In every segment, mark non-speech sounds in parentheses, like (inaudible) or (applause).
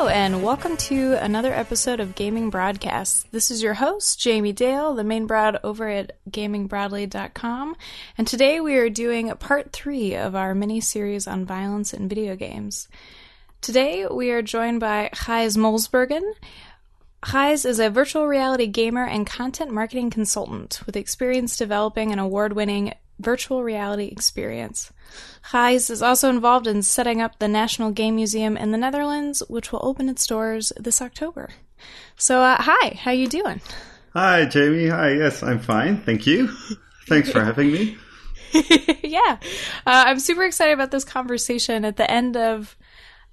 Hello, and welcome to another episode of Gaming Broadcasts. This is your host, Jamie Dale, the main broad over at gamingbroadly.com, and today we are doing part three of our mini series on violence in video games. Today we are joined by Gijs Molsbergen. Gijs is a virtual reality gamer and content marketing consultant with experience developing an award winning virtual reality experience. Gijs is also involved in setting up the National Game Museum in the Netherlands, which will open its doors this October. So, uh, hi, how you doing? Hi, Jamie. Hi. Yes, I'm fine. Thank you. Thanks for having me. (laughs) yeah, uh, I'm super excited about this conversation. At the end of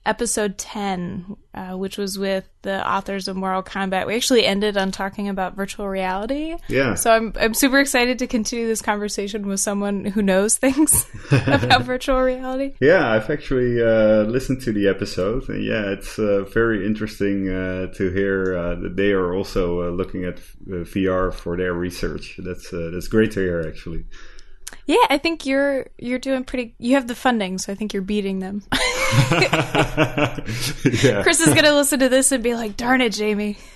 episode 10, uh, which was with the authors of Moral Combat. We actually ended on talking about virtual reality. Yeah. So I'm, I'm super excited to continue this conversation with someone who knows (laughs) things about (laughs) virtual reality. Yeah, I've actually uh, listened to the episode. And yeah, it's uh, very interesting uh, to hear uh, that they are also uh, looking at VR for their research. That's, that's great to hear, actually. Yeah, I think you're you're doing pretty. You have the funding, so I think you're beating them. (laughs) yeah. Chris is gonna listen to this and be like, "Darn it, Jamie." (laughs)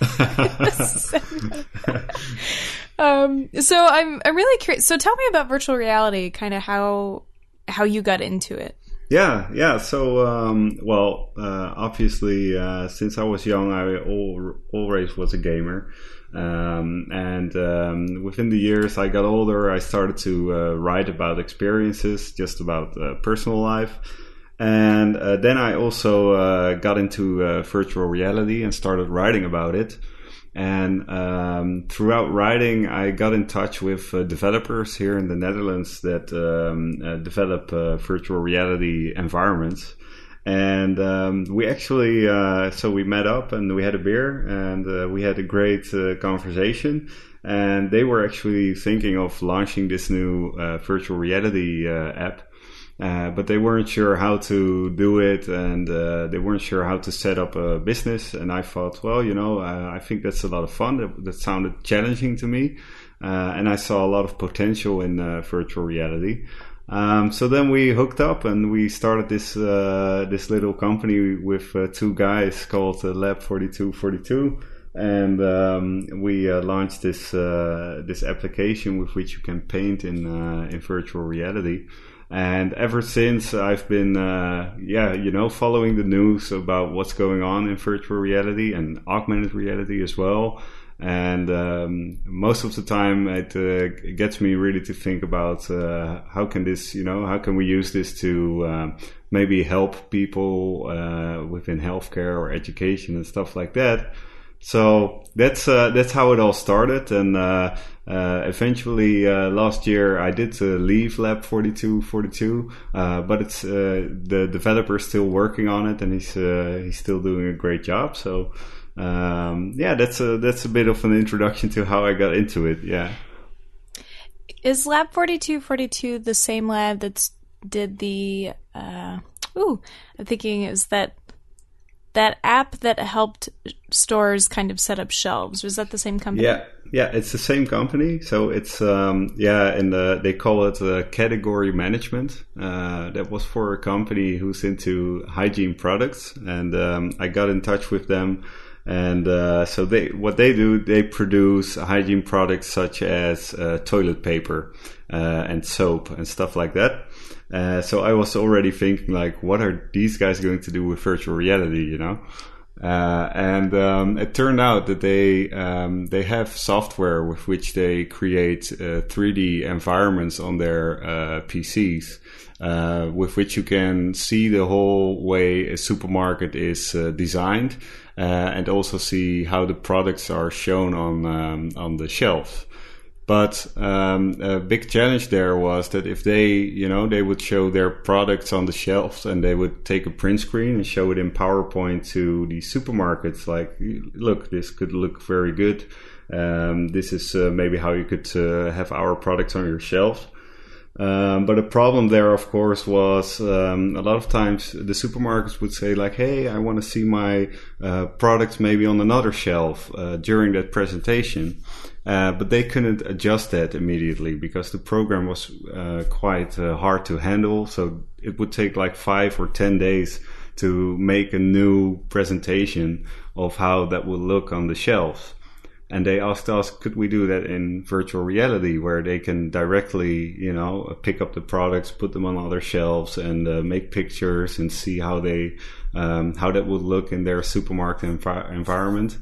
um, so I'm I'm really curious. So tell me about virtual reality, kind of how how you got into it. Yeah, yeah. So, um, well, uh, obviously, uh, since I was young, I all, always was a gamer. Um, and um, within the years I got older, I started to uh, write about experiences, just about uh, personal life. And uh, then I also uh, got into virtual reality and started writing about it. And um, throughout writing, I got in touch with uh, developers here in the Netherlands that um, develop virtual reality environments. And um, we actually uh, so we met up and we had a beer and uh, we had a great uh, conversation. And they were actually thinking of launching this new uh, virtual reality uh, app uh, but they weren't sure how to do it and they weren't sure how to set up a business. And i thought well you know i think that's a lot of fun. That, that sounded challenging to me. And i saw a lot of potential in virtual reality. Um, so then we hooked up and we started this uh, this little company with uh, two guys called uh, Lab Forty Two Forty Two, and um, we uh, launched this uh, this application with which you can paint in uh, in virtual reality. And ever since, I've been yeah you know following the news about what's going on in virtual reality and augmented reality as well. And um, most of the time it, uh, gets me really to think about uh, how can this you know how can we use this to uh, maybe help people uh, within healthcare or education and stuff like that so that's uh, that's how it all started and uh, eventually last year I did leave Lab 4242 but it's the developer is still working on it and he's he's still doing a great job so um, yeah, that's a that's a bit of an introduction to how I got into it. Yeah. Is Lab forty two forty two the same lab that's did the? Uh, ooh, I'm thinking is that that app that helped stores kind of set up shelves. Was that the same company? Yeah, yeah, it's the same company. So it's um, yeah, and the, they call it category management. Uh, that was for a company who's into hygiene products, and um, I got in touch with them and uh, so they what they do they produce hygiene products such as uh, toilet paper uh, and soap and stuff like that uh, so i was already thinking like what are these guys going to do with virtual reality you know uh, and um, it turned out that they um, they have software with which they create 3D uh, environments on their PCs, with which you can see the whole way a supermarket is designed uh, and also see how the products are shown on um, on the shelves. But um, a big challenge there was that if they, you know, they would show their products on the shelves and they would take a print screen and show it in PowerPoint to the supermarkets, like, look, this could look very good. Um, this is uh, maybe how you could uh, have our products on your shelves. Um, but the problem there, of course, was um, a lot of times the supermarkets would say like, "Hey, I want to see my uh, products maybe on another shelf uh, during that presentation," uh, but they couldn't adjust that immediately because the program was uh, quite uh, hard to handle. So it would take like five or ten days to make a new presentation of how that would look on the shelves. And they asked us, could we do that in virtual reality, where they can directly, you know, pick up the products, put them on other shelves, and uh, make pictures and see how they, um, how that would look in their supermarket envi- environment.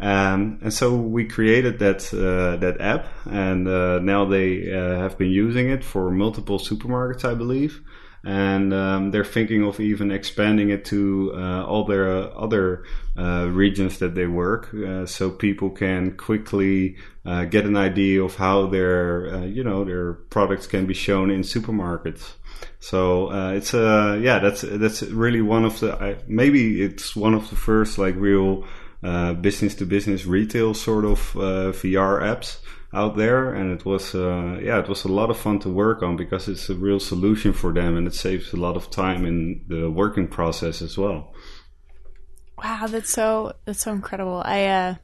Um, and so we created that uh, that app, and uh, now they uh, have been using it for multiple supermarkets, I believe. And um, they're thinking of even expanding it to uh, all their other uh, regions that they work, uh, so people can quickly get an idea of how their you know their products can be shown in supermarkets. So it's uh, yeah, that's that's really one of the maybe it's one of the first like real business to business retail sort of uh, VR apps out there. And it was uh, yeah it was a lot of fun to work on because it's a real solution for them and it saves a lot of time in the working process as well. Wow that's so that's so incredible. I uh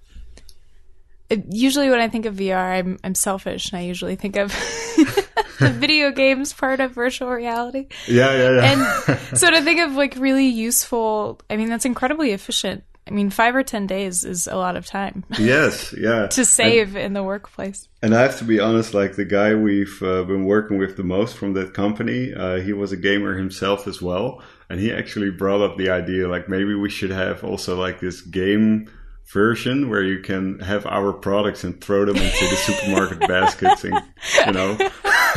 it, usually when i think of vr i'm i'm selfish and i usually think of (laughs) the video games part of virtual reality. Yeah yeah yeah. And so to think of like really useful i mean that's incredibly efficient I mean, five or 10 days is a lot of time. (laughs) Yes, yeah. to save and, in the workplace. And I have to be honest, like the guy we've uh, been working with the most from that company, uh, he was a gamer himself as well. And he actually brought up the idea like maybe we should have also like this game version where you can have our products and throw them into the (laughs) supermarket baskets and you know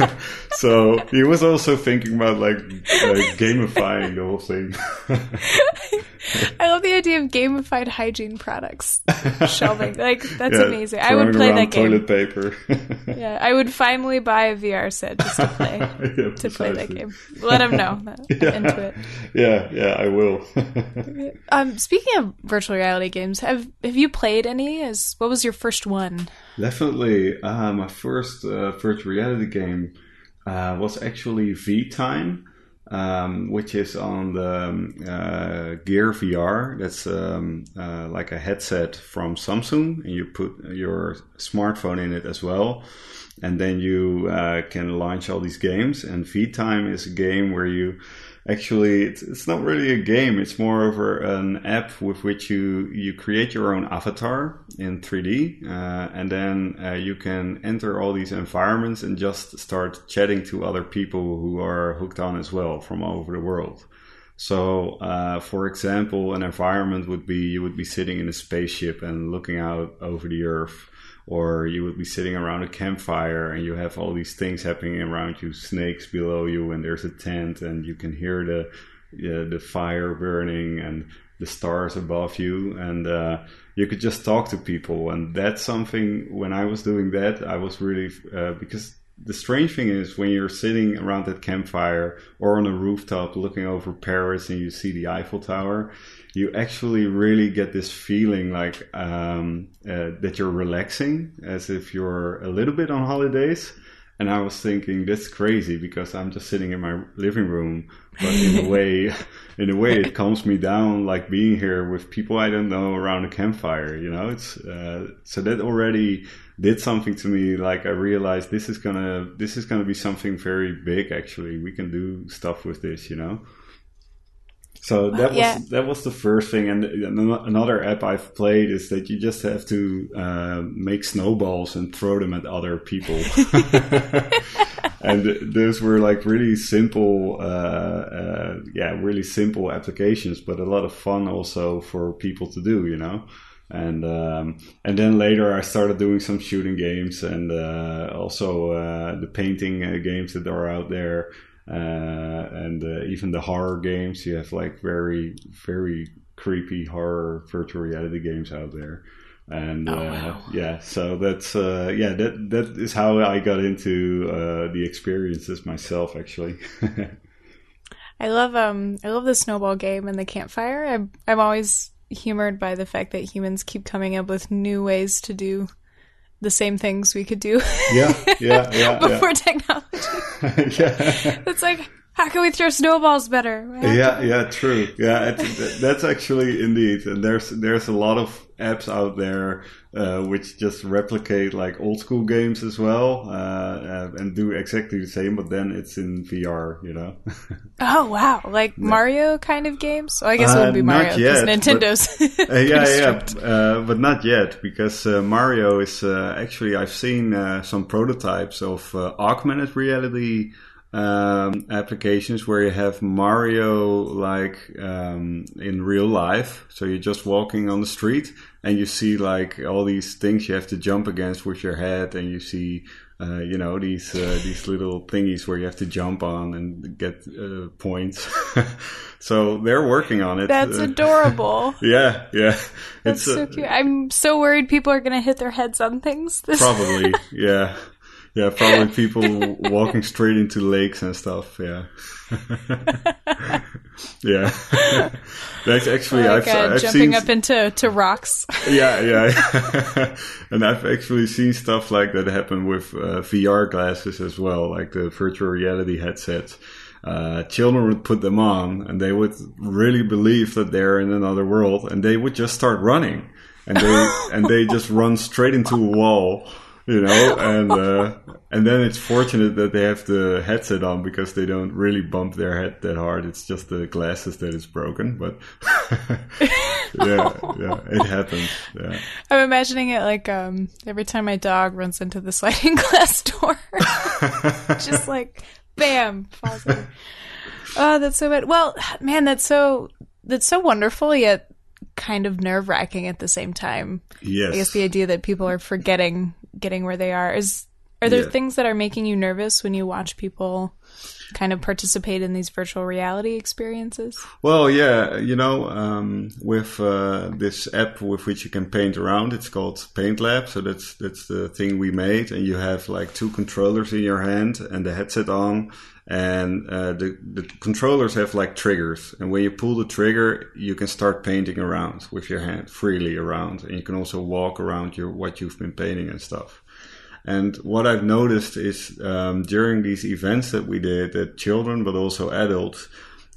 (laughs) so he was also thinking about like uh, gamifying the whole thing. (laughs) I love the idea of gamified hygiene products. Shelving. Like that's yeah, amazing. I would play that game toilet paper. (laughs) Yeah i would finally buy a vr set just to play yeah, to play that game. Let him know. Yeah. into it. Yeah yeah i will. Um speaking of virtual reality games have have you played any? As what was your first one? Definitely, uh, my first uh, virtual reality game uh, was actually vTime. Um, which is on the um, uh, Gear VR. That's um, uh, like a headset from Samsung, and you put your smartphone in it as well. And then you uh, can launch all these games. And vTime is a game where you actually it's, it's not really a game. It's more over an app with which you you create your own avatar in 3d uh, and then uh, you can enter all these environments and just start chatting to other people who are hooked on as well from all over the world. So uh, for example an environment would be you would be sitting in a spaceship and looking out over the earth or you would be sitting around a campfire and you have all these things happening around you, snakes below you, and there's a tent, and you can hear the uh, the fire burning and the stars above you, and uh, you could just talk to people. And that's something. When I was doing that, I was really uh, because the strange thing is when you're sitting around that campfire or on a rooftop looking over Paris and you see the Eiffel Tower, you actually really get this feeling like um, uh, that you're relaxing as if you're a little bit on holidays. And I was thinking that's crazy because I'm just sitting in my living room, but in a way, (laughs) in a way, it calms me down, like being here with people I don't know around a campfire. You know, it's uh, so that already did something to me. Like I realized this is gonna this is gonna be something very big. Actually, we can do stuff with this. You know. So that was yeah. that was the first thing, and another app I've played is that you just have to uh, make snowballs and throw them at other people, (laughs) (laughs) and those were like really simple, uh, uh, yeah, really simple applications, but a lot of fun also for people to do, you know. And um, and then later I started doing some shooting games and uh, also uh, the painting uh, games that are out there and uh, even the horror games. You have like very very creepy horror virtual reality games out there. And oh, uh, wow. yeah, so that's uh, yeah that that is how I got into uh, the experiences myself actually. (laughs) I love um I love the snowball game and the campfire. I'm I'm always humored by the fact that humans keep coming up with new ways to do the same things we could do. (laughs) Yeah, yeah, yeah. before yeah. technology. (laughs) yeah. It's like, how can we throw snowballs better? Yeah, yeah, true. Yeah, that's actually indeed. And there's there's a lot of apps out there uh, which just replicate like old school games as well uh, uh, and do exactly the same, but then it's in VR. You know. (laughs) oh wow! Like yeah. Mario kind of games. Well, I guess it would be uh, Mario because Nintendo's. But, uh, yeah, (laughs) yeah, but not yet because Mario is actually I've seen some prototypes of augmented reality um, applications where you have Mario like um, in real life. So you're just walking on the street and you see like all these things you have to jump against with your head, and you see. Uh, you know these uh, these little thingies where you have to jump on and get uh, points. (laughs) so they're working on it. That's adorable. (laughs) yeah, yeah. That's it's, so cute. I'm so worried people are going to hit their heads on things. Probably, (laughs) yeah. Yeah, probably people walking straight into lakes and stuff. Yeah. (laughs) yeah. (laughs) That's actually like, I've, uh, I've jumping seen, up into to rocks. (laughs) yeah, yeah. and I've actually seen stuff like that happen with uh, VR glasses as well, like the virtual reality headsets. Uh, children would put them on and they would really believe that they're in another world and they would just start running and they and they just run straight into a wall you know, (laughs) and uh, and then it's fortunate that they have the headset on because they don't really bump their head that hard. It's just the glasses that is broken, but (laughs) yeah, yeah, it happens. Yeah. I'm imagining it like um, every time my dog runs into the sliding (laughs) glass door, just like bam, falls over. Oh, that's so bad. Well, man, that's so that's so wonderful yet kind of nerve wracking at the same time. Yes. I guess the idea that people are forgetting getting where they are is are there yeah. things that are making you nervous when you watch people kind of participate in these virtual reality experiences? Well, yeah, you know, um, with uh, this app with which you can paint around, it's called Paint Lab. So that's that's the thing we made, and you have like two controllers in your hand and the headset on, and uh, the the controllers have like triggers, and when you pull the trigger, you can start painting around with your hand freely around, and you can also walk around your what you've been painting and stuff. And what I've noticed is um, during these events that we did, that children, but also adults,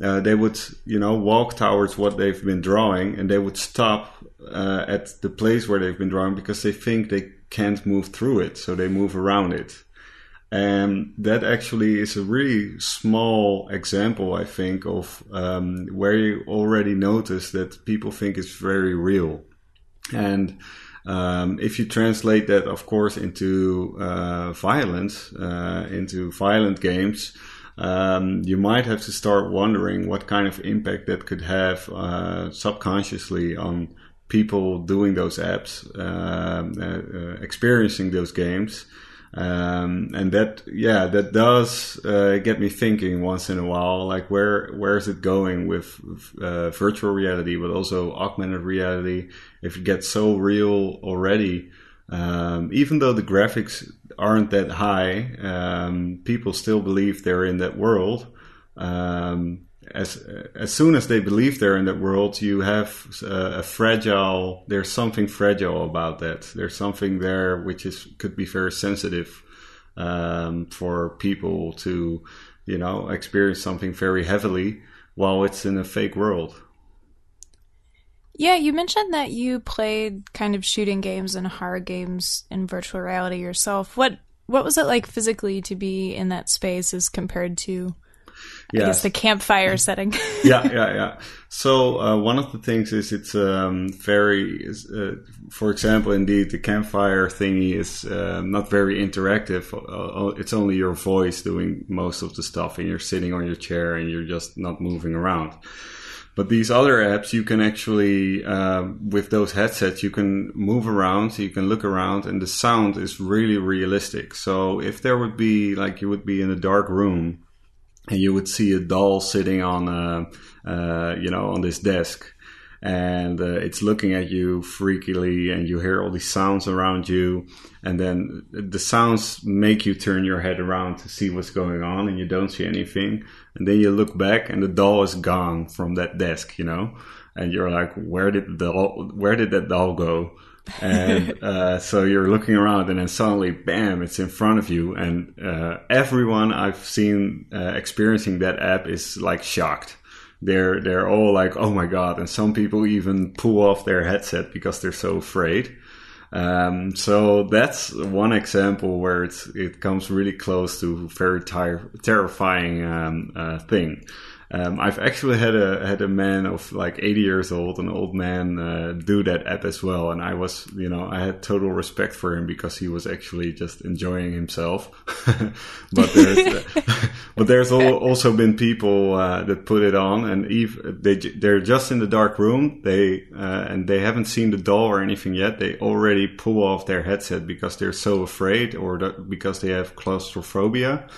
uh, they would, you know, walk towards what they've been drawing, and they would stop uh, at the place where they've been drawing because they think they can't move through it, so they move around it. And that actually is a really small example, I think, of um, where you already notice that people think it's very real. And um, if you translate that, of course, into uh, violence, uh, into violent games, um, you might have to start wondering what kind of impact that could have uh, subconsciously on people doing those apps, um, uh, uh, experiencing those games. Um, and that, yeah, that does uh, get me thinking once in a while, like where where is it going with uh, virtual reality, but also augmented reality? If it gets so real already, um, even though the graphics aren't that high, um, people still believe they're in that world. Um, as as soon as they believe they're in that world, you have a, a, fragile. There's something fragile about that. There's something there which is could be very sensitive um, for people to, you know, experience something very heavily while it's in a fake world. Yeah, you mentioned that you played kind of shooting games and horror games in virtual reality yourself. What what was it like physically to be in that space as compared to yes. I guess the campfire setting. (laughs) yeah, yeah, yeah. So uh, one of the things is it's um, very, uh, for example, indeed the campfire thingy is uh, not very interactive. Uh, uh, it's only your voice doing most of the stuff, and you're sitting on your chair and you're just not moving around. But these other apps, you can actually, uh, with those headsets, you can move around, you can look around, and the sound is really realistic. So if there would be, like, you would be in a dark room and you would see a doll sitting on a, uh, you know on this desk. And uh, it's looking at you freakily and you hear all these sounds around you. And then the sounds make you turn your head around to see what's going on and you don't see anything. And then you look back and the doll is gone from that desk you know? And you're like where did the where did that doll go and uh, so you're looking around and then suddenly bam it's in front of you and uh, everyone i've seen uh, experiencing that app is like shocked they're they're all like, oh my god, and some people even pull off their headset because they're so afraid. Um, so that's one example where it's it comes really close to very ter- terrifying um, uh, thing. Um, I've actually had a had a man of like 80 years old, an old man, uh, do that app as well, and I was, you know, I had total respect for him because he was actually just enjoying himself. (laughs) but there's (laughs) but there's also been people uh, that put it on, and even they they're just in the dark room, they uh, and they haven't seen the doll or anything yet. They already pull off their headset because they're so afraid, or because they have claustrophobia.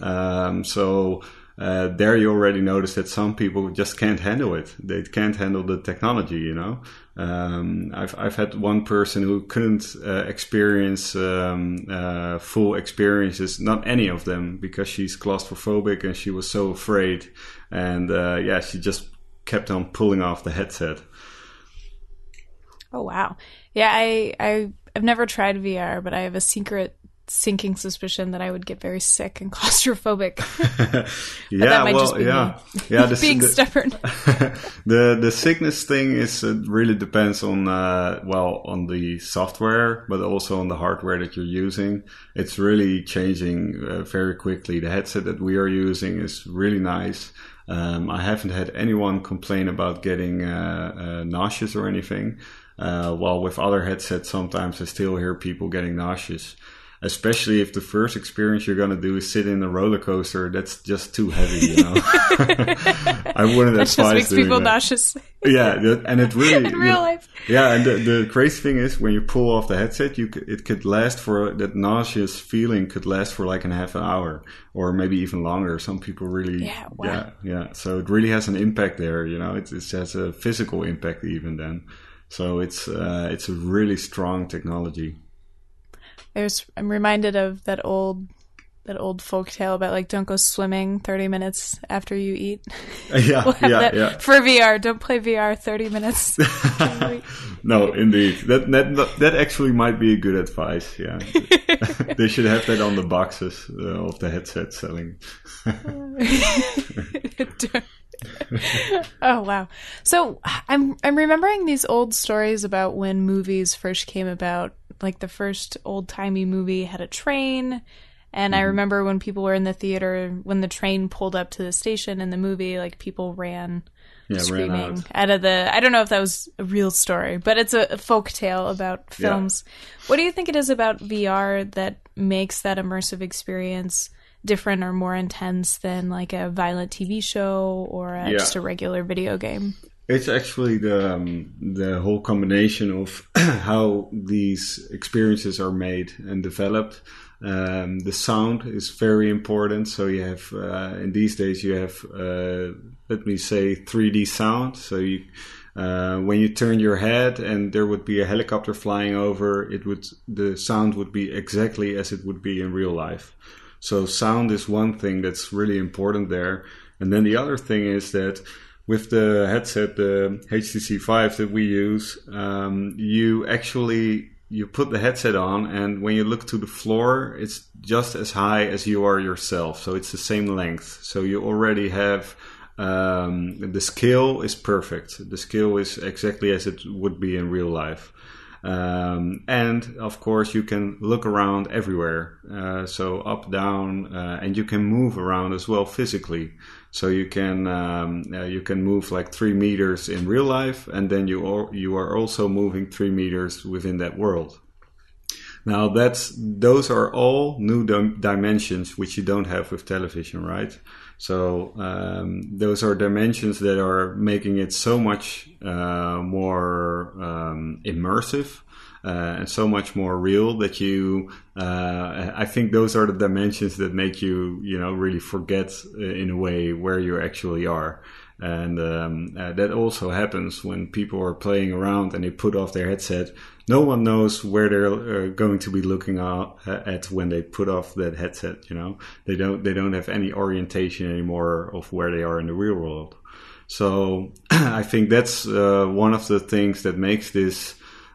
Um, so uh, there you already notice that some people just can't handle it. They can't handle the technology, you know. Um, I've I've had one person who couldn't uh, experience um, uh, full experiences, not any of them, because she's claustrophobic and she was so afraid. And uh, yeah, she just kept on pulling off the headset. Oh wow! Yeah, I I I've never tried VR, but I have a secret sinking suspicion that I would get very sick and (laughs) claustrophobic. (laughs) yeah, well, yeah, yeah. The, (laughs) being the, stubborn. the the sickness thing is it really depends on uh, well on the software, but also on the hardware that you're using. It's really changing uh, very quickly. The headset that we are using is really nice. Um, I haven't had anyone complain about getting uh, uh nauseous or anything. Uh, while with other headsets, sometimes I still hear people getting nauseous especially if the first experience you're gonna do is sit in a roller coaster. That's just too heavy, you know. (laughs) I wouldn't that advise just makes people that. nauseous. yeah, and it really (laughs) in real know, life. Yeah, and the, the crazy thing is when you pull off the headset, you could, it could last for that nauseous feeling could last for like a half an hour or maybe even longer. Some people really, yeah, wow. yeah, yeah. So it really has an impact there. You know, it, it has a physical impact even then. So it's uh, it's a really strong technology. There's I'm reminded of that old that old folk tale about like don't go swimming 30 minutes after you eat. (laughs) Yeah, (laughs) we'll yeah, yeah. For VR, don't play VR 30 minutes. (laughs) no, indeed. That, that that actually might be a good advice. Yeah, they should have that on the boxes uh, of the headset selling. (laughs) oh wow. So I'm I'm remembering these old stories about when movies first came about. Like the first old timey movie had a train. And mm-hmm. I remember when people were in the theater, when the train pulled up to the station in the movie, like people ran yeah, screaming ran out. out. of the. I don't know if that was a real story, but it's a, folk tale about films. Yeah. What do you think it is about VR that makes that immersive experience different or more intense than like a violent TV show or a, yeah. just a regular video game? It's actually the um, the whole combination of (clears throat) how these experiences are made and developed. Um, the sound is very important. So you have uh, in these days you have uh, let me say 3D sound. So you uh, when you turn your head and there would be a helicopter flying over, it would the sound would be exactly as it would be in real life. So sound is one thing that's really important there. And then the other thing is that with the headset, the HTC Vive that we use, um, you actually you put the headset on, and when you look to the floor, it's just as high as you are yourself. So it's the same length. So you already have um, the scale is perfect. The scale is exactly as it would be in real life. Um, and of course, you can look around everywhere. Uh, so up, down, uh, and you can move around as well physically. So you can um, uh, you can move like three meters in real life, and then you are, you are also moving three meters within that world. Now that's those are all new dim- dimensions which you don't have with television, right? So um, those are dimensions that are making it so much uh, more um, immersive. Uh, and so much more real that you uh, I think those are the dimensions that make you you know really forget uh, in a way where you actually are and um, uh, that also happens when people are playing around and they put off their headset no one knows where they're uh, going to be looking at when they put off that headset. You know, they don't they don't have any orientation anymore of where they are in the real world. So (clears throat) I think that's uh, one of the things that makes this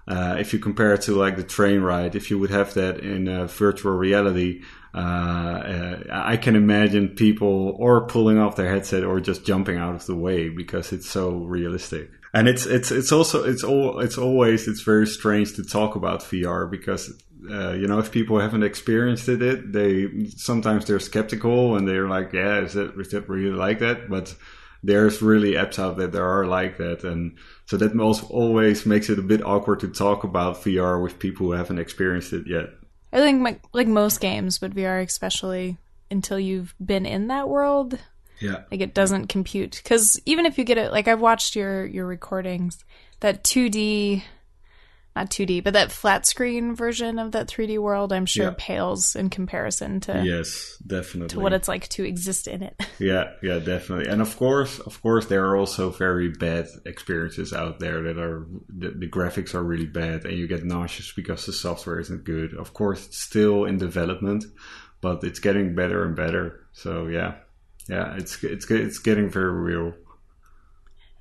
uh, if you compare it to like the train ride, if you would have that in uh, virtual reality, uh, uh, I can imagine people or pulling off their headset or just jumping out of the way because it's so realistic. And it's it's it's also it's all it's always it's very strange to talk about VR because uh, you know if people haven't experienced it, they sometimes they're skeptical and they're like, yeah, is that really like that? But there's really apps out there that are like that, and so that also always makes it a bit awkward to talk about VR with people who haven't experienced it yet. I think my, like most games, but VR especially, until you've been in that world, yeah, like it doesn't compute. Because even if you get it, like I've watched your your recordings, that two D not 2D, but that flat screen version of that 3D world, I'm sure Yeah. pales in comparison to Yes, definitely. to what it's like to exist in it. (laughs) Yeah, yeah, definitely. And of course, of course, there are also very bad experiences out there that are the, the graphics are really bad, and you get nauseous because the software isn't good. Of course, it's still in development, but it's getting better and better. So yeah, yeah, it's it's it's getting very real.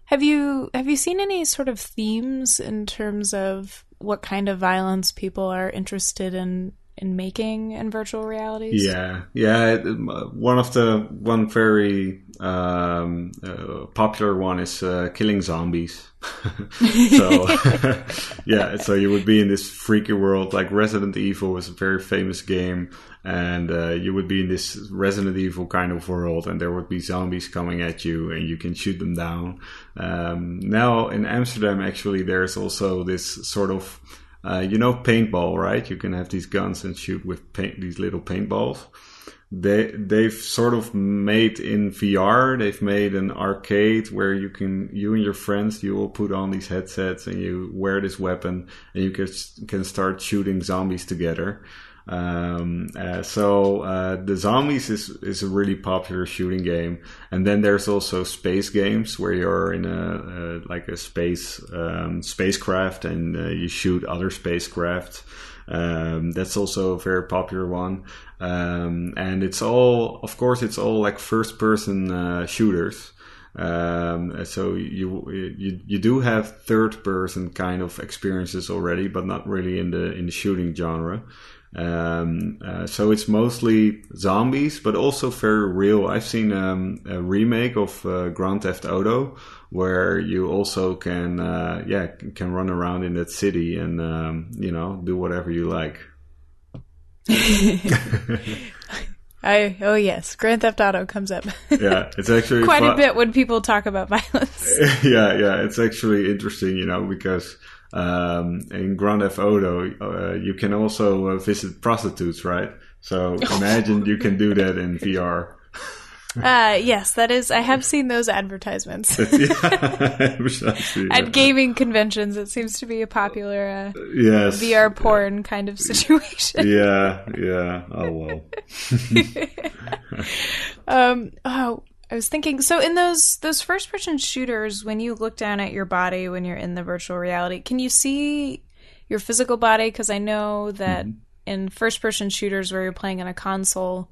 Have you have you seen any sort of themes in terms of what kind of violence people are interested in in making in virtual realities? Yeah, yeah. One of the one very um, uh, popular one is uh, killing zombies. (laughs) so (laughs) yeah, so you would be in this freaky world like Resident Evil was a very famous game, and uh, you would be in this Resident Evil kind of world, and there would be zombies coming at you, and you can shoot them down. Um, now in Amsterdam, actually, there's also this sort of uh, you know paintball, right? You can have these guns and shoot with paint, these little paintballs. They they've sort of made in VR. They've made an arcade where you can you and your friends you all put on these headsets and you wear this weapon and you can can start shooting zombies together. Um, uh, so uh, the zombies is is a really popular shooting game, and then there's also space games where you're in a like a space um, spacecraft and uh, you shoot other spacecraft. Um, that's also a very popular one, um, and it's all, of course, it's all like first-person uh, shooters. Um, so you, you you do have third-person kind of experiences already, but not really in the in the shooting genre. Um, uh, so it's mostly zombies, but also very real. I've seen um, a remake of uh, Grand Theft Auto where you also can, uh, yeah, can run around in that city and um, you know do whatever you like. (laughs) I oh yes, Grand Theft Auto comes up (laughs) Yeah, it's actually quite a bit when people talk about violence. (laughs) yeah, yeah, it's actually interesting, you know, because um, in Grand Theft Auto, uh, you can also uh, visit prostitutes, right? So (laughs) imagine you can do that in VR. Uh, yes, that is. I have seen those advertisements (laughs) yeah, (laughs) at gaming conventions. It seems to be a popular uh, yes. VR porn kind of situation. Yeah, yeah. Oh well. Um, oh, I was thinking. So in those those first person shooters, when you look down at your body when you're in the virtual reality, can you see your physical body? Because I know that Mm-hmm. in first person shooters where you're playing on a console,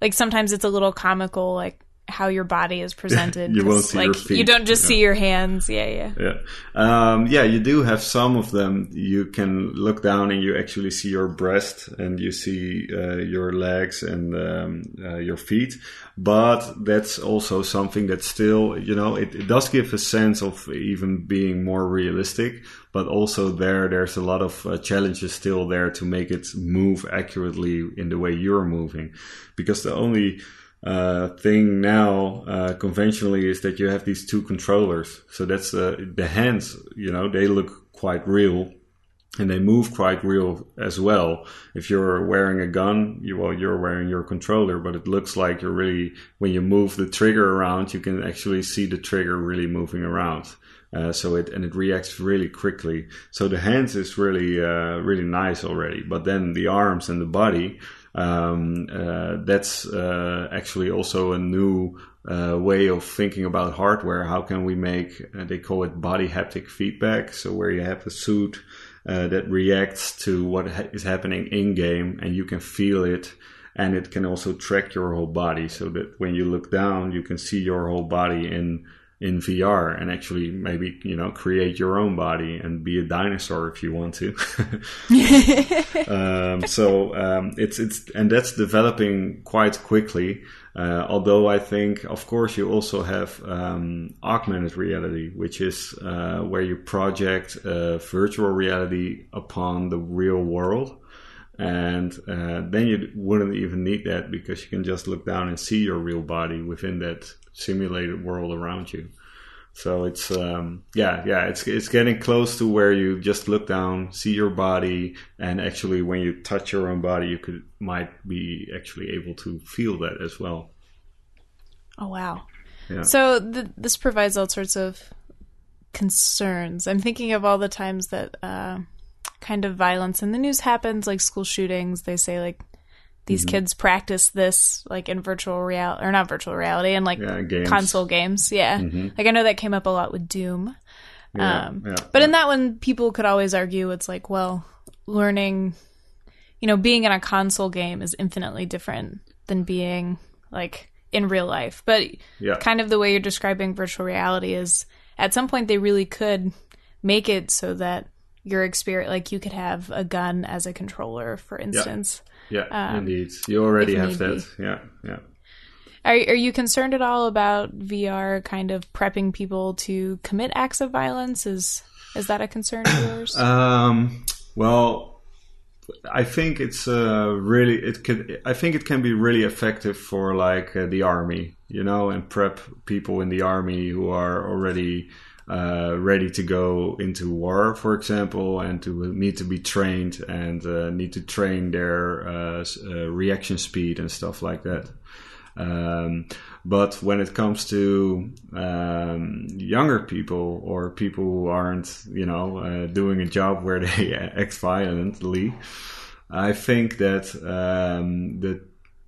like sometimes it's a little comical, like how your body is (laughs) presented. You won't see like your you don't just yeah. see your hands. Yeah, yeah. Yeah. Um, yeah, you do have some of them. You can look down and you actually see your breast and you see uh, your legs and um, uh, your feet. But that's also something that still, you know, it, it does give a sense of even being more realistic. But also there, there's a lot of uh, challenges still there to make it move accurately in the way you're moving. Because the only uh, thing now uh, conventionally is that you have these two controllers. So that's uh, the hands. You know, they look quite real, and they move quite real as well. If you're wearing a gun, you well, you're wearing your controller, but it looks like you're really when you move the trigger around, you can actually see the trigger really moving around. Uh, so it and it reacts really quickly. So the hands is really uh, really nice already, but then the arms and the body um, uh, that's uh, actually also a new uh, way of thinking about hardware. How can we make? Uh, they call it body haptic feedback. So where you have a suit uh, that reacts to what ha- is happening in game, and you can feel it. And it can also track your whole body, so that when you look down, you can see your whole body in in VR and actually maybe you know create your own body and be a dinosaur if you want to. (laughs) um, so um, it's it's and that's developing quite quickly. Uh, although I think, of course, you also have um, augmented reality, which is uh, where you project uh, virtual reality upon the real world. And uh, then you wouldn't even need that because you can just look down and see your real body within that simulated world around you. So it's um, yeah, yeah, it's it's getting close to where you just look down, see your body, and actually when you touch your own body, you could might be actually able to feel that as well. Oh wow! Yeah. So th- this provides all sorts of concerns. I'm thinking of all the times that uh, kind of violence in the news happens, like school shootings. They say like these Mm-hmm. kids practice this like in virtual reality or not virtual reality and like Yeah, games. console games. Yeah, like I know that came up a lot with Doom. Yeah, um, yeah, but in that one, people could always argue it's like, well, learning, you know, being in a console game is infinitely different than being like in real life. But kind of the way you're describing virtual reality is at some point they really could make it so that your experience, like you could have a gun as a controller, for instance. yeah, indeed. You already um, have that. Yeah, yeah. Are, are you concerned at all about VR kind of prepping people to commit acts of violence? Is is that a concern of yours? (coughs) Um, well, I think it's uh, really it could. I think it can be really effective for like uh, the army, you know, and prep people in the army who are already uh, ready to go into war, for example, and to need to be trained and uh, need to train their uh, uh, reaction speed and stuff like that. Um, but when it comes to um, younger people or people who aren't, you know, doing a job where (laughs) they act violently, I think that um, the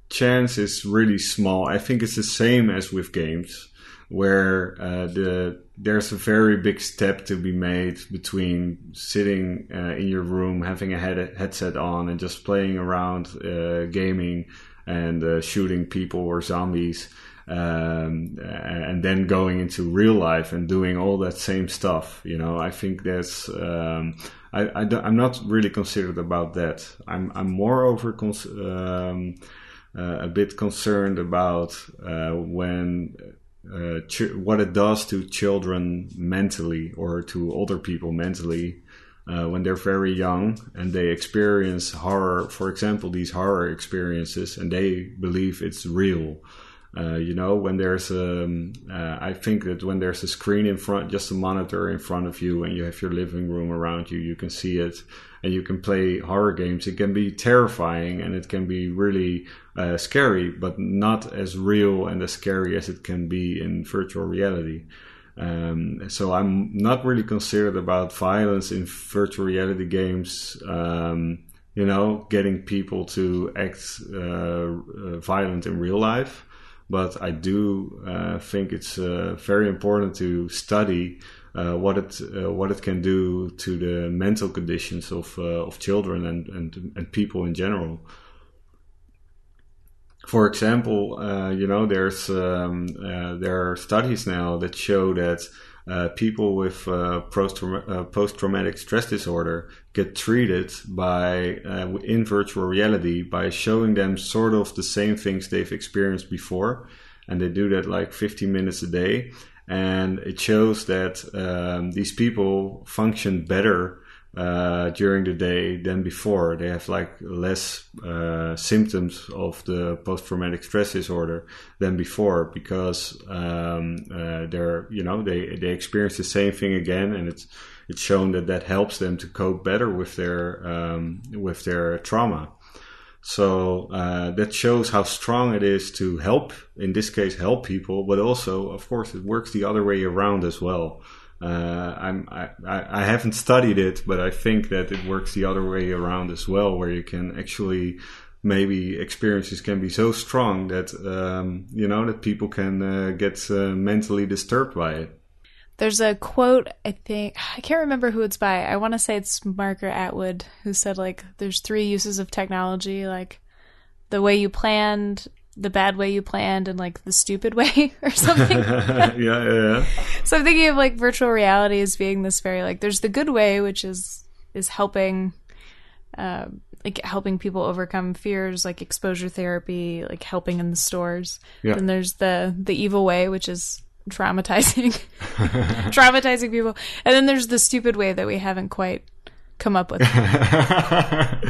chance is really small. I think it's the same as with games, where uh, the there's a very big step to be made between sitting uh, in your room, having a head- headset on, and just playing around, uh, gaming, and uh, shooting people or zombies. Um, and then going into real life and doing all that same stuff, you know, I think that's um, I, I I'm not really considered about that. I'm I'm moreover cons- um, uh, a bit concerned about uh, when uh, ch- what it does to children mentally or to older people mentally uh, when they're very young and they experience horror. For example, these horror experiences, and they believe it's real. Uh, you know, when there's um, uh, I think that when there's a screen in front, just a monitor in front of you, and you have your living room around you, you can see it, and you can play horror games. It can be terrifying and it can be really uh, scary, but not as real and as scary as it can be in virtual reality. Um, so I'm not really concerned about violence in virtual reality games. Um, you know, getting people to act uh, uh, violent in real life but I do uh, think it's uh, very important to study uh, what it uh, what it can do to the mental conditions of uh, of children and, and and people in general. For example, uh, you know, there's um, uh, there are studies now that show that uh, people with uh, post traumatic stress disorder get treated by uh, in virtual reality by showing them sort of the same things they've experienced before, and they do that like 15 minutes a day, and it shows that um, these people function better uh, during the day than before. They have like less uh, symptoms of the post-traumatic stress disorder than before because um, uh, they're you know they they experience the same thing again, and it's it's shown that that helps them to cope better with their um, with their trauma. So uh, that shows how strong it is to help, in this case, help people, but also, of course, it works the other way around as well. Uh, I'm, I, I haven't studied it, but I think that it works the other way around as well, where you can actually maybe experiences can be so strong that um, you know that people can uh, get uh, mentally disturbed by it. There's a quote I think I can't remember who it's by. I want to say it's Margaret Atwood who said like there's three uses of technology like the way you planned the bad way you planned and like the stupid (laughs) way or something. (laughs) yeah, yeah, yeah. So I'm thinking of like virtual reality as being this very like there's the good way, which is is helping, uh, like helping people overcome fears, like exposure therapy, like helping in the stores. Yeah. Then there's the the evil way, which is traumatizing, (laughs) traumatizing people, and then there's the stupid way that we haven't quite come up with. yeah,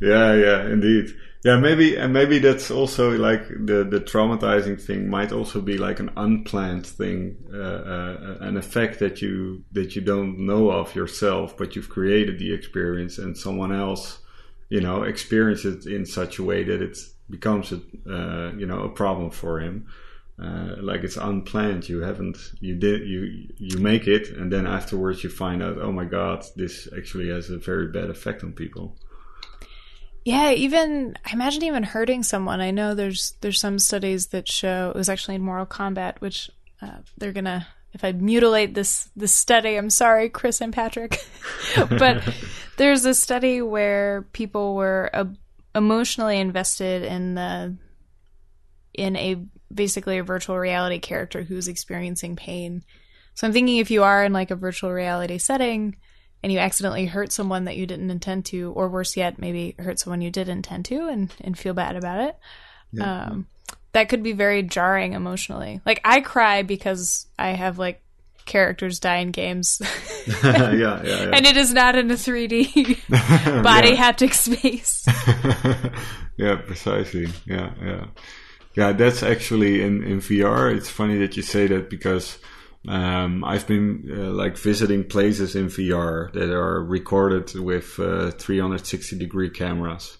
yeah, indeed. Yeah, maybe and maybe that's also like the the traumatizing thing might also be like an unplanned thing, uh, uh, an effect that you that you don't know of yourself, but you've created the experience, and someone else, you know, experiences it in such a way that it becomes a uh, you know a problem for him. Uh, like it's unplanned. You haven't you did you you make it, and then afterwards you find out, oh my god, this actually has a very bad effect on people. Yeah, even I imagine even hurting someone. I know there's there's some studies that show it was actually in Mortal Kombat, which uh, they're gonna if I mutilate this this study, I'm sorry, Chris and Patrick, (laughs) but (laughs) there's a study where people were uh, emotionally invested in the in a basically a virtual reality character who's experiencing pain. So I'm thinking if you are in like a virtual reality setting and you accidentally hurt someone that you didn't intend to, or worse yet, maybe hurt someone you did intend to and, and feel bad about it. Yeah. Um, that could be very jarring emotionally. Like I cry because I have like characters die in games, (laughs) (laughs) yeah, yeah, yeah. and it is not in a 3D (laughs) body Yeah. haptic space. yeah, precisely. Yeah, yeah, yeah. That's actually in in VR. It's funny that you say that because um, I've been uh, like visiting places in VR that are recorded with uh, 360 degree cameras,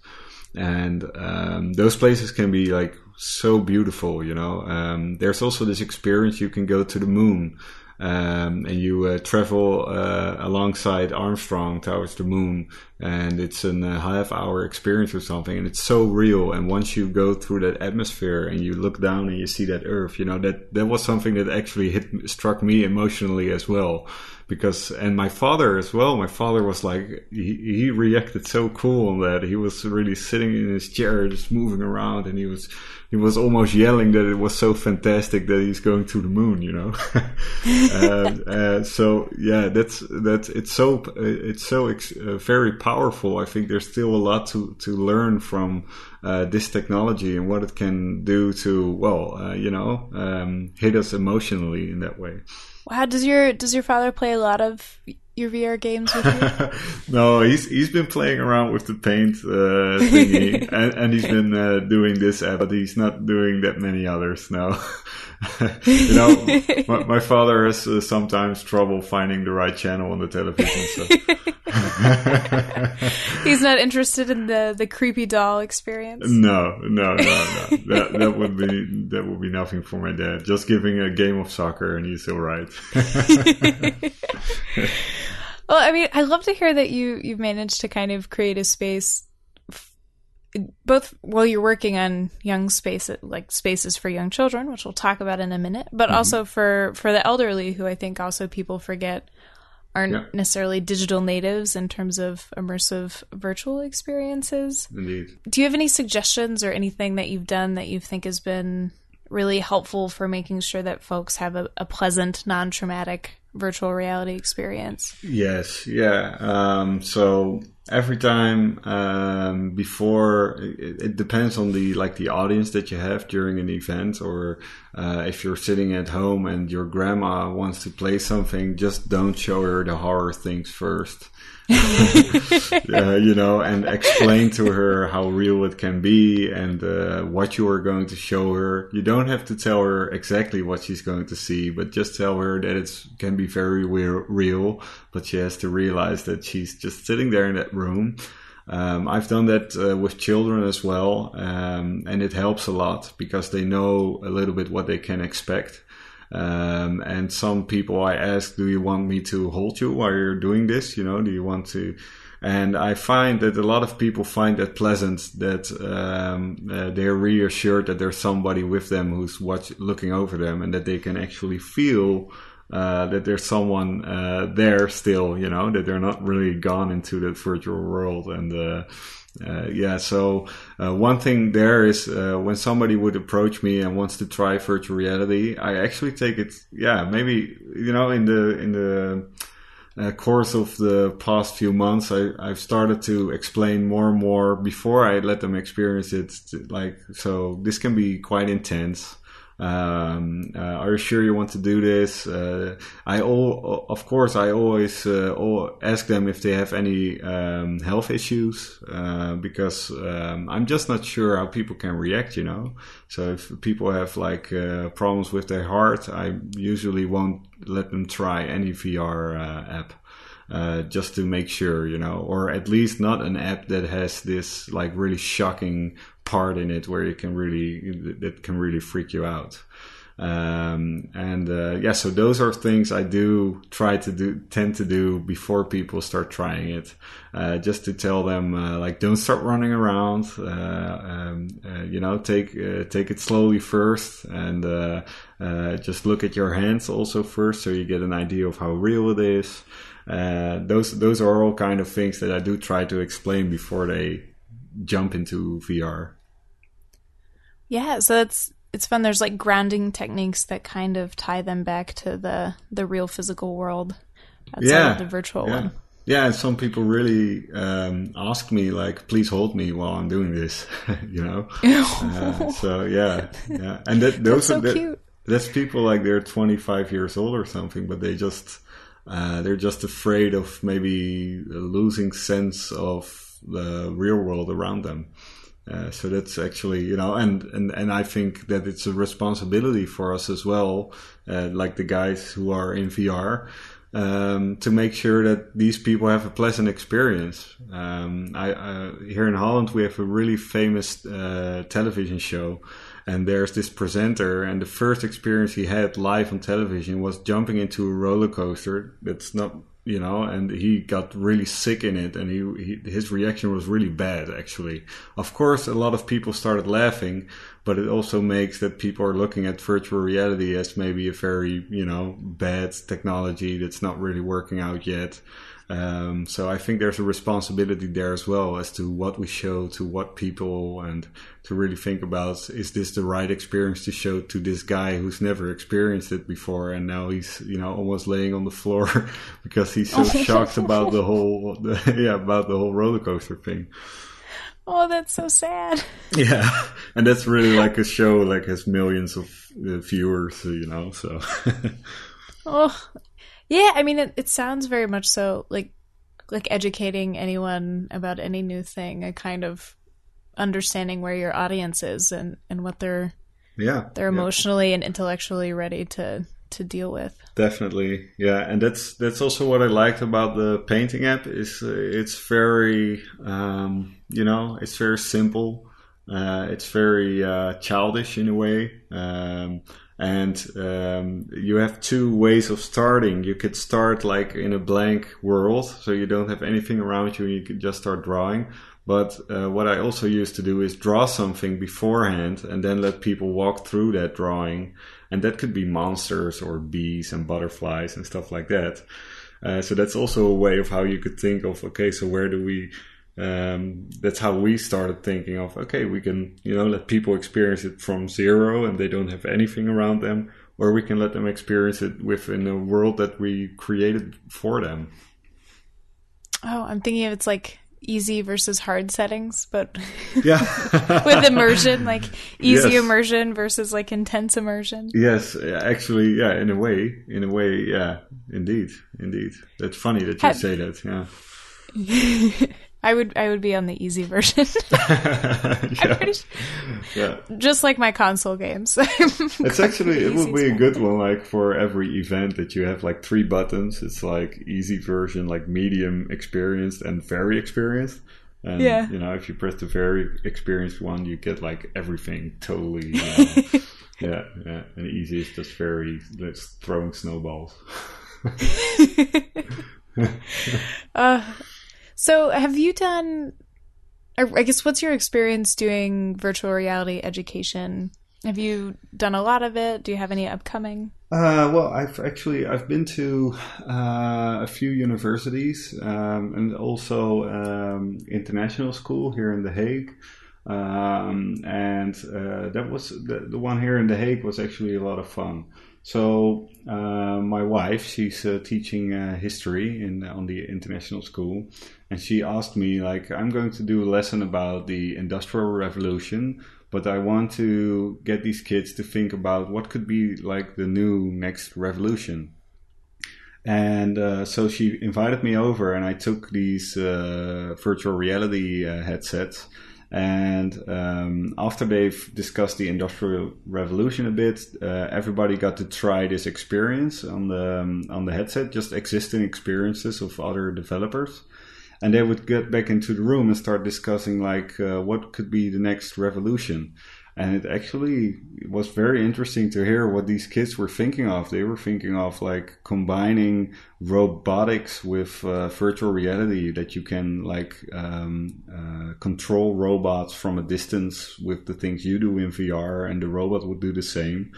and um, those places can be like so beautiful. You know, um, there's also this experience you can go to the moon. Um, and you uh, travel uh, alongside Armstrong towards the moon, and it's a uh, half hour experience or something, and it's so real. And once you go through that atmosphere and you look down and you see that Earth, you know that that was something that actually hit struck me emotionally as well, because and my father as well. My father was like he, he reacted so cool that. He was really sitting in his chair, just moving around, and he was he was almost yelling that it was so fantastic that he's going to the moon, you know. (laughs) uh, so yeah, that's that's it's so it's so ex- uh, very powerful. I think there's still a lot to to learn from uh, this technology and what it can do to well, you know, um, hit us emotionally in that way. Wow, does your does your father play a lot of your VR games with you? (laughs) no, he's he's been playing around with the paint uh, thingy, (laughs) and, and he's been uh, doing this app, but he's not doing that many others now. (laughs) (laughs) you know, my, my father has uh, sometimes trouble finding the right channel on the television. So. (laughs) He's not interested in the the creepy doll experience. no, no, no, no. That that would be that would be nothing for my dad. Just giving a game of soccer, and he's all right. (laughs) Well, I mean, I love to hear that you you've managed to kind of create a space, both while you're working on young space, like spaces for young children, which we'll talk about in a minute, but mm-hmm. also for for the elderly, who I think also people forget aren't Yeah. necessarily digital natives in terms of immersive virtual experiences. Indeed. Do you have any suggestions or anything that you've done that you think has been really helpful for making sure that folks have a, a pleasant, non-traumatic virtual reality experience? Yes, yeah. Um, so every time um, before, it, it depends on the like the audience that you have during an event, or uh, if you're sitting at home and your grandma wants to play something, just don't show her the horror things first. (laughs) uh, you know, and explain to her how real it can be and uh, what you are going to show her. You don't have to tell her exactly what she's going to see, but just tell her that it can be very real, real. But she has to realize that she's just sitting there in that room. Um, I've done that uh, with children as well, um, and it helps a lot because they know a little bit what they can expect. Um, and some people I ask, do you want me to hold you while you're doing this? You know, do you want to? And I find that a lot of people find that pleasant that um, uh, they're reassured that there's somebody with them who's watch, looking over them and that they can actually feel uh, that there's someone uh, there still, you know, that they're not really gone into that virtual world and uh, yeah, so uh, one thing there is uh, when somebody would approach me and wants to try virtual reality, I actually take it. Yeah, maybe you know in the in the uh, course of the past few months, I, I've started to explain more and more before I let them experience it. Like, so this can be quite intense. Um, uh, are you sure you want to do this? Uh, I all, of course, I always uh, ask them if they have any um, health issues uh, because um, I'm just not sure how people can react. You know, so if people have like uh, problems with their heart, I usually won't let them try any VR app. Uh, just to make sure, you know, or at least not an app that has this like really shocking part in it where you can really that can really freak you out. Um, and uh, yeah, so those are things I do try to do, tend to do before people start trying it, uh, just to tell them uh, like don't start running around, uh, um, uh, you know, take uh, take it slowly first, and just look at your hands also first, so you get an idea of how real it is. those those are all kind of things that I do try to explain before they jump into VR. Yeah, so it's it's fun. There's like grounding techniques that kind of tie them back to the the real physical world outside yeah, of the virtual yeah. one. Yeah, and some people really um, ask me like, "Please hold me while I'm doing this," (laughs) you know. (laughs) uh, so yeah, yeah, and that, (laughs) those that's so are cute. That's people like they're 25 years old or something, but they just uh, they're just afraid of maybe losing sense of the real world around them. Uh, so that's actually, you know, and, and, and I think that it's a responsibility for us as well, uh, like the guys who are in VR, um, to make sure that these people have a pleasant experience. Um, I, uh, here in Holland, we have a really famous uh, television show, and there's this presenter, and the first experience he had live on television was jumping into a roller coaster that's not you know, and he got really sick in it, and he, he, his reaction was really bad. Actually, of course, a lot of people started laughing, but it also makes that people are looking at virtual reality as maybe a very you know bad technology that's not really working out yet. Um, so I think there's a responsibility there as well as to what we show to what people and to really think about is this the right experience to show to this guy who's never experienced it before and now he's you know almost laying on the floor (laughs) because he's so (laughs) shocked about the whole the, (laughs) yeah about the whole roller coaster thing. Oh, that's so sad. Yeah, and that's really like a show like has millions of uh, viewers, you know. So. (laughs) oh, yeah, I mean, it, it sounds very much so like like educating anyone about any new thing, a kind of understanding where your audience is and and what they're yeah they're emotionally yeah. and intellectually ready to to deal with. Definitely, yeah, and that's that's also what I liked about the painting app is uh, it's very um, you know it's very simple, uh, it's very uh, childish in a way. Um, and um, you have two ways of starting. You could start like in a blank world, so you don't have anything around you, and you could just start drawing. But uh, what I also used to do is draw something beforehand and then let people walk through that drawing. And that could be monsters or bees and butterflies and stuff like that. Uh, so that's also a way of how you could think of okay, so where do we um, that's how we started thinking of okay we can you know let people experience it from zero and they don't have anything around them or we can let them experience it within a world that we created for them. Oh i'm thinking of it's like easy versus hard settings but (laughs) yeah. (laughs) with immersion like easy yes. immersion versus like intense immersion. Yes actually yeah in a way in a way yeah indeed indeed. That's funny that you have, say that yeah (laughs) I would I would be on the easy version. (laughs) (laughs) yeah. Yeah. Just like my console games. (laughs) it's actually it would be a good one like for every event that you have like three buttons. It's like easy version, like medium experienced and very experienced. And yeah. you know, if you press the very experienced one, you get like everything totally know, Yeah, yeah. And easy is just very just throwing snowballs. uh so, have you done? I guess what's your experience doing virtual reality education Have you done a lot of it? Do you have any upcoming? Uh, well, I've actually I've been to uh, a few universities um, and also um, international school here in The Hague. Um, and uh, that was the, the one here in The Hague was actually a lot of fun. So uh, my wife, she's uh, teaching uh, history in on the international school, and she asked me like, I'm going to do a lesson about the Industrial Revolution, but I want to get these kids to think about what could be like the new next revolution. And uh, so she invited me over, and I took these uh, virtual reality uh, headsets and um, after they've discussed the industrial revolution a bit, uh, everybody got to try this experience on the um, on the headset, just existing experiences of other developers, and they would get back into the room and start discussing like uh, what could be the next revolution and it actually was very interesting to hear what these kids were thinking of. They were thinking of like combining robotics with uh, virtual reality that you can like um, uh, control robots from a distance with the things you do in VR, and the robot would do the same.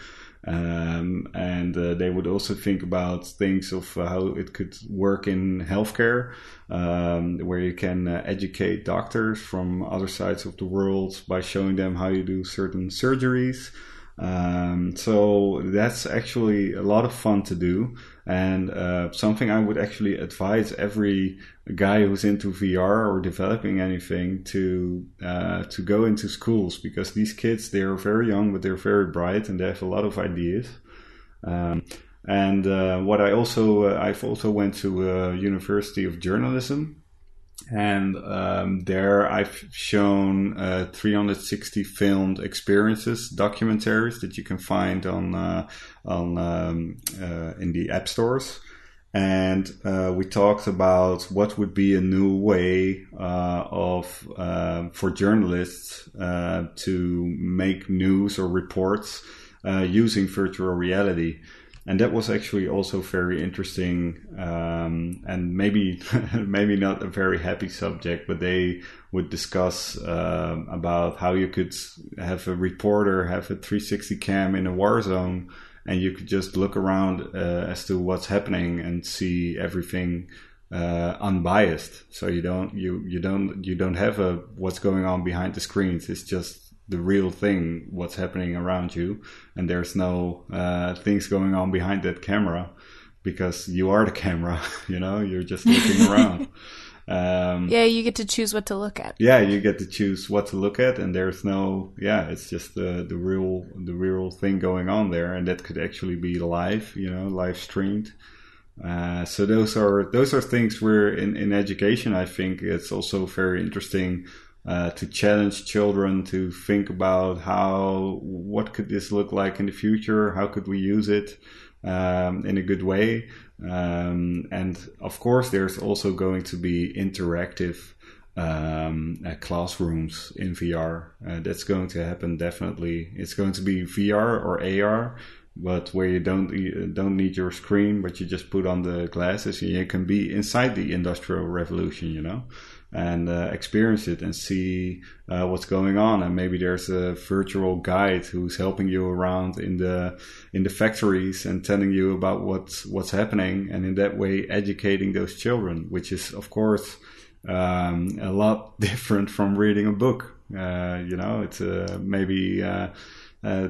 Um, and uh, they would also think about things of uh, how it could work in healthcare, um, where you can uh, educate doctors from other sides of the world by showing them how you do certain surgeries. Um, so that's actually a lot of fun to do and uh, something I would actually advise every guy who's into VR or developing anything to uh, to go into schools because these kids they are very young but they're very bright and they have a lot of ideas. Um, and uh, what I also uh, I've also went to a University of Journalism and um, there I've shown uh, 360 filmed experiences, documentaries that you can find on uh, on um, uh, in the app stores. And uh, we talked about what would be a new way uh, of uh, for journalists to make news or reports using virtual reality and that was actually also very interesting um, and maybe (laughs) maybe not a very happy subject but they would discuss uh, about how you could have a reporter have a 360 cam in a war zone and you could just look around uh, as to what's happening and see everything uh, unbiased. So you don't you you don't you don't have a what's going on behind the screens. It's just the real thing, what's happening around you, and there's no uh, things going on behind that camera because you are the camera. (laughs) You know, you're just looking (laughs) around. Um, yeah, you get to choose what to look at. Yeah, you get to choose what to look at, and there's no, yeah, it's just the the real the real thing going on there, and that could actually be live, you know, live streamed. Uh, so those are those are things where in in education, I think it's also very interesting uh, to challenge children to think about how what could this look like in the future how could we use it um, in a good way um, and of course there's also going to be interactive um, uh, classrooms in VR. Uh, that's going to happen definitely. It's going to be VR or AR, but where you don't you don't need your screen, but you just put on the glasses and you can be inside the industrial revolution. You know and uh, experience it and see uh, what's going on. And maybe there's a virtual guide who's helping you around in the in the factories and telling you about what's what's happening and in that way educating those children which is of course um, a lot (laughs) different from reading a book. Uh, you know it's uh, maybe uh, uh,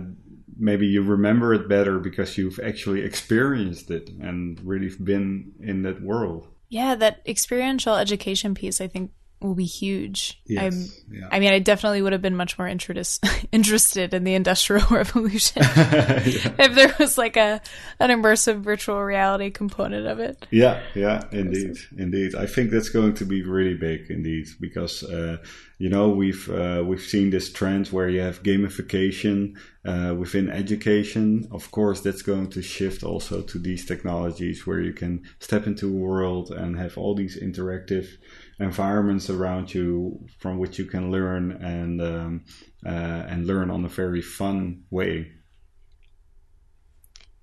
maybe you remember it better because you've actually experienced it and really been in that world yeah, that experiential education piece, I think, will be huge. Yes, yeah. I mean, I definitely would have been much more interest, (laughs) interested in the Industrial (laughs) Revolution (laughs) yeah. if there was like a an immersive virtual reality component of it. Yeah, yeah, indeed, indeed. I think that's going to be really big, indeed, because uh, you know we've uh, we've seen this trend where you have gamification uh, within education. Of course, that's going to shift also to these technologies where you can step into a world and have all these interactive environments around you from which you can learn and um, uh, and learn on a very fun way.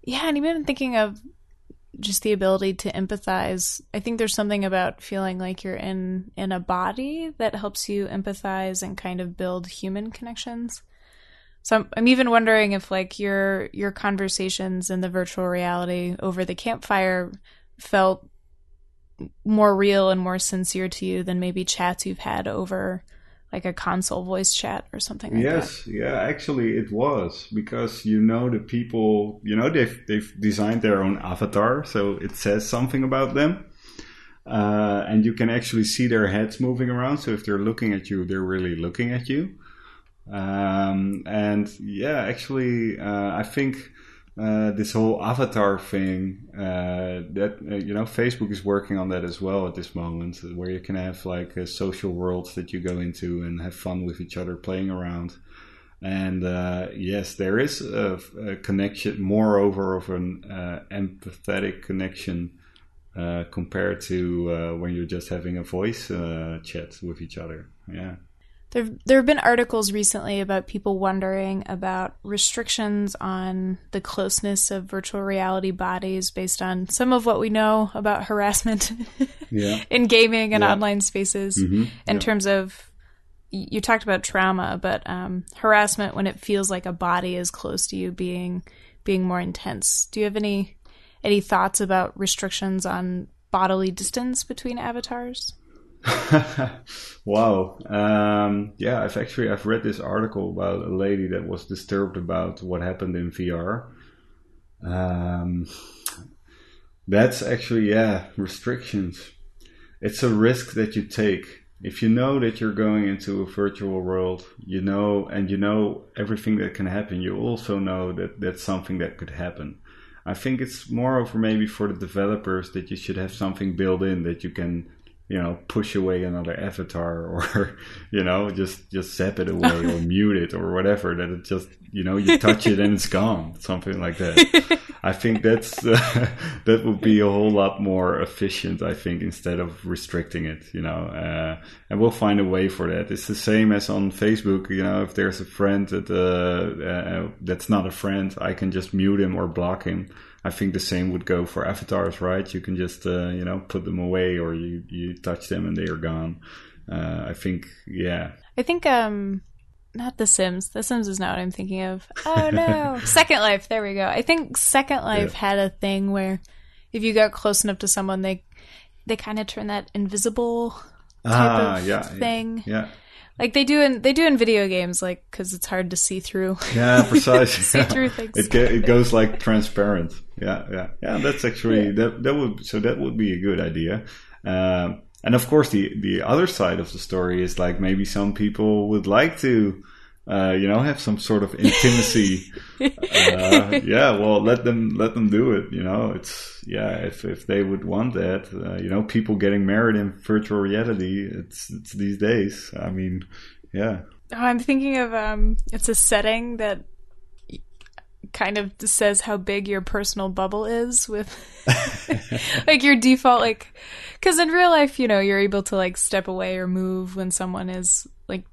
Yeah, and even thinking of just the ability to empathize. I think there's something about feeling like you're in in a body that helps you empathize and kind of build human connections. So I'm, I'm even wondering if like your your conversations in the virtual reality over the campfire felt more real and more sincere to you than maybe chats you've had over like a console voice chat or something like that. yes, that. yeah, actually it was because you know the people, you know they've they've designed their own avatar, so it says something about them. Uh, and you can actually see their heads moving around. So if they're looking at you, they're really looking at you. Um, and yeah, actually, uh, I think uh, this whole avatar thing uh, that uh, you know Facebook is working on that as well at this moment, where you can have like uh, social worlds that you go into and have fun with each other playing around. And uh, yes, there is a, a, connection, moreover, of an empathetic connection compared to when you're just having a voice chat with each other. Yeah. There, there have been articles recently about people wondering about restrictions on the closeness of virtual reality bodies based on some of what we know about (laughs) harassment yeah. in gaming and yeah. online spaces. Mm-hmm. In yeah. terms of, you talked about trauma, but um, harassment when it feels like a body is close to you being being more intense. Do you have any any thoughts about restrictions on bodily distance between avatars? (laughs) wow. Um, yeah, I've actually I've read this article about a lady that was disturbed about what happened in VR. Um, that's actually yeah restrictions. It's a risk that you take if you know that you're going into a virtual world. You know, and you know everything that can happen. You also know that that's something that could happen. I think it's more over maybe for the developers that you should have something built in that you can you know push away another avatar or (laughs) you know just just zap it away or (laughs) mute it or whatever that it just you know you touch it and it's gone (laughs) something like that. I think that's uh, that would be a whole lot more efficient i think instead of restricting it you know uh, and we'll find a way for that. It's the same as on facebook you know if there's a friend that uh, uh that's not a friend i can just mute him or block him I think the same would go for avatars, right? You can just uh, you know put them away, or you you touch them and they are gone. Uh, I think, yeah. I think um, not The Sims. The Sims is not what I'm thinking of. Oh no, (laughs) Second Life. There we go. I think Second Life yeah. had a thing where if you got close enough to someone, they they kind of turn that invisible type ah, of yeah, thing. Yeah. Like they do in they do in video games, like because it's hard to see through. Yeah, (laughs) precisely. see through things. It it goes like transparent. Yeah, yeah, yeah. That's actually yeah. that that would so that would be a good idea. Um, and of course, the the other side of the story is like maybe some people would like to uh, you know, have some sort of intimacy. uh, (laughs) yeah, well, let them let them do it. You know, it's yeah, if if they would want that, uh, you know, people getting married in virtual reality, it's it's these days. I mean, yeah. Oh, I'm thinking of um, it's a setting that kind of says how big your personal bubble is with (laughs) like your default like because in real life you know you're able to like step away or move when someone is like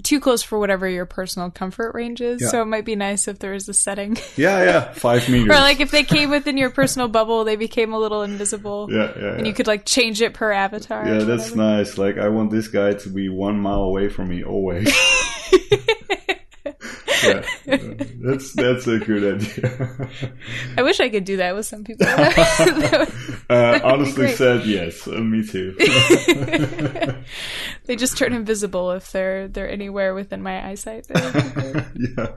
too close for whatever your personal comfort range is. Yeah. So it might be nice if there was a setting. (laughs) Yeah, yeah, five (laughs) meters. or like if they came within your personal bubble, they became a little invisible. Yeah, yeah. And you could like change it per avatar. Yeah, that's nice. Like I want this guy to be one mile away from me always. (laughs) yeah, (laughs) that's that's a good idea. (laughs) I wish I could do that with some people. (laughs) uh, honestly, said yes. Uh, me too. they just turn invisible if they're they're anywhere within my eyesight. yeah.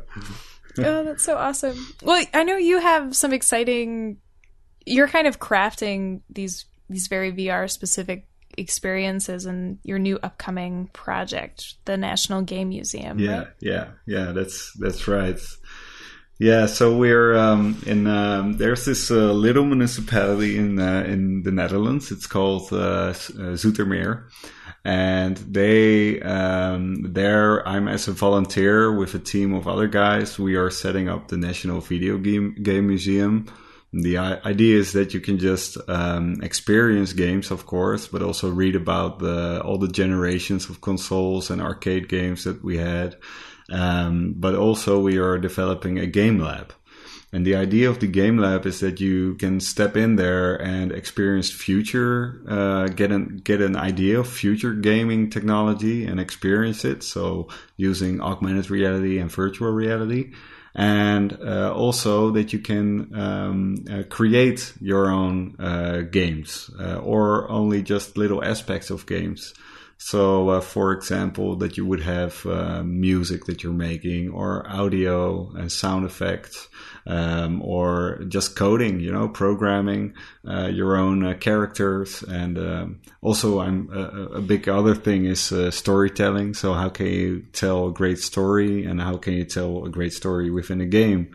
Oh, that's so awesome. Well, I know you have some exciting. You're kind of crafting these these very VR specific experiences and your new upcoming project, the National Game Museum. Yeah, right? yeah, yeah. That's that's right. Yeah, so we're um, in. Um, there's this uh, little municipality in uh, in the Netherlands. It's called uh, uh Zoetermeer, and they um, there. I'm as a volunteer with a team of other guys. We are setting up the National Video Game Game Museum the idea is that you can just um, experience games, of course, but also read about the all the generations of consoles and arcade games that we had. Um, but also, we are developing a game lab. And the idea of the game lab is that you can step in there and experience future, uh, get an get an idea of future gaming technology and experience it. So using augmented reality and virtual reality, and uh, also that you can um, uh, create your own uh, games uh, or only just little aspects of games. So, uh, for example, that you would have uh, music that you're making, or audio and sound effects, um, or just coding, you know, programming uh, your own uh, characters. And um, also, I'm a big other thing is uh, storytelling. So, how can you tell a great story, and how can you tell a great story within a game?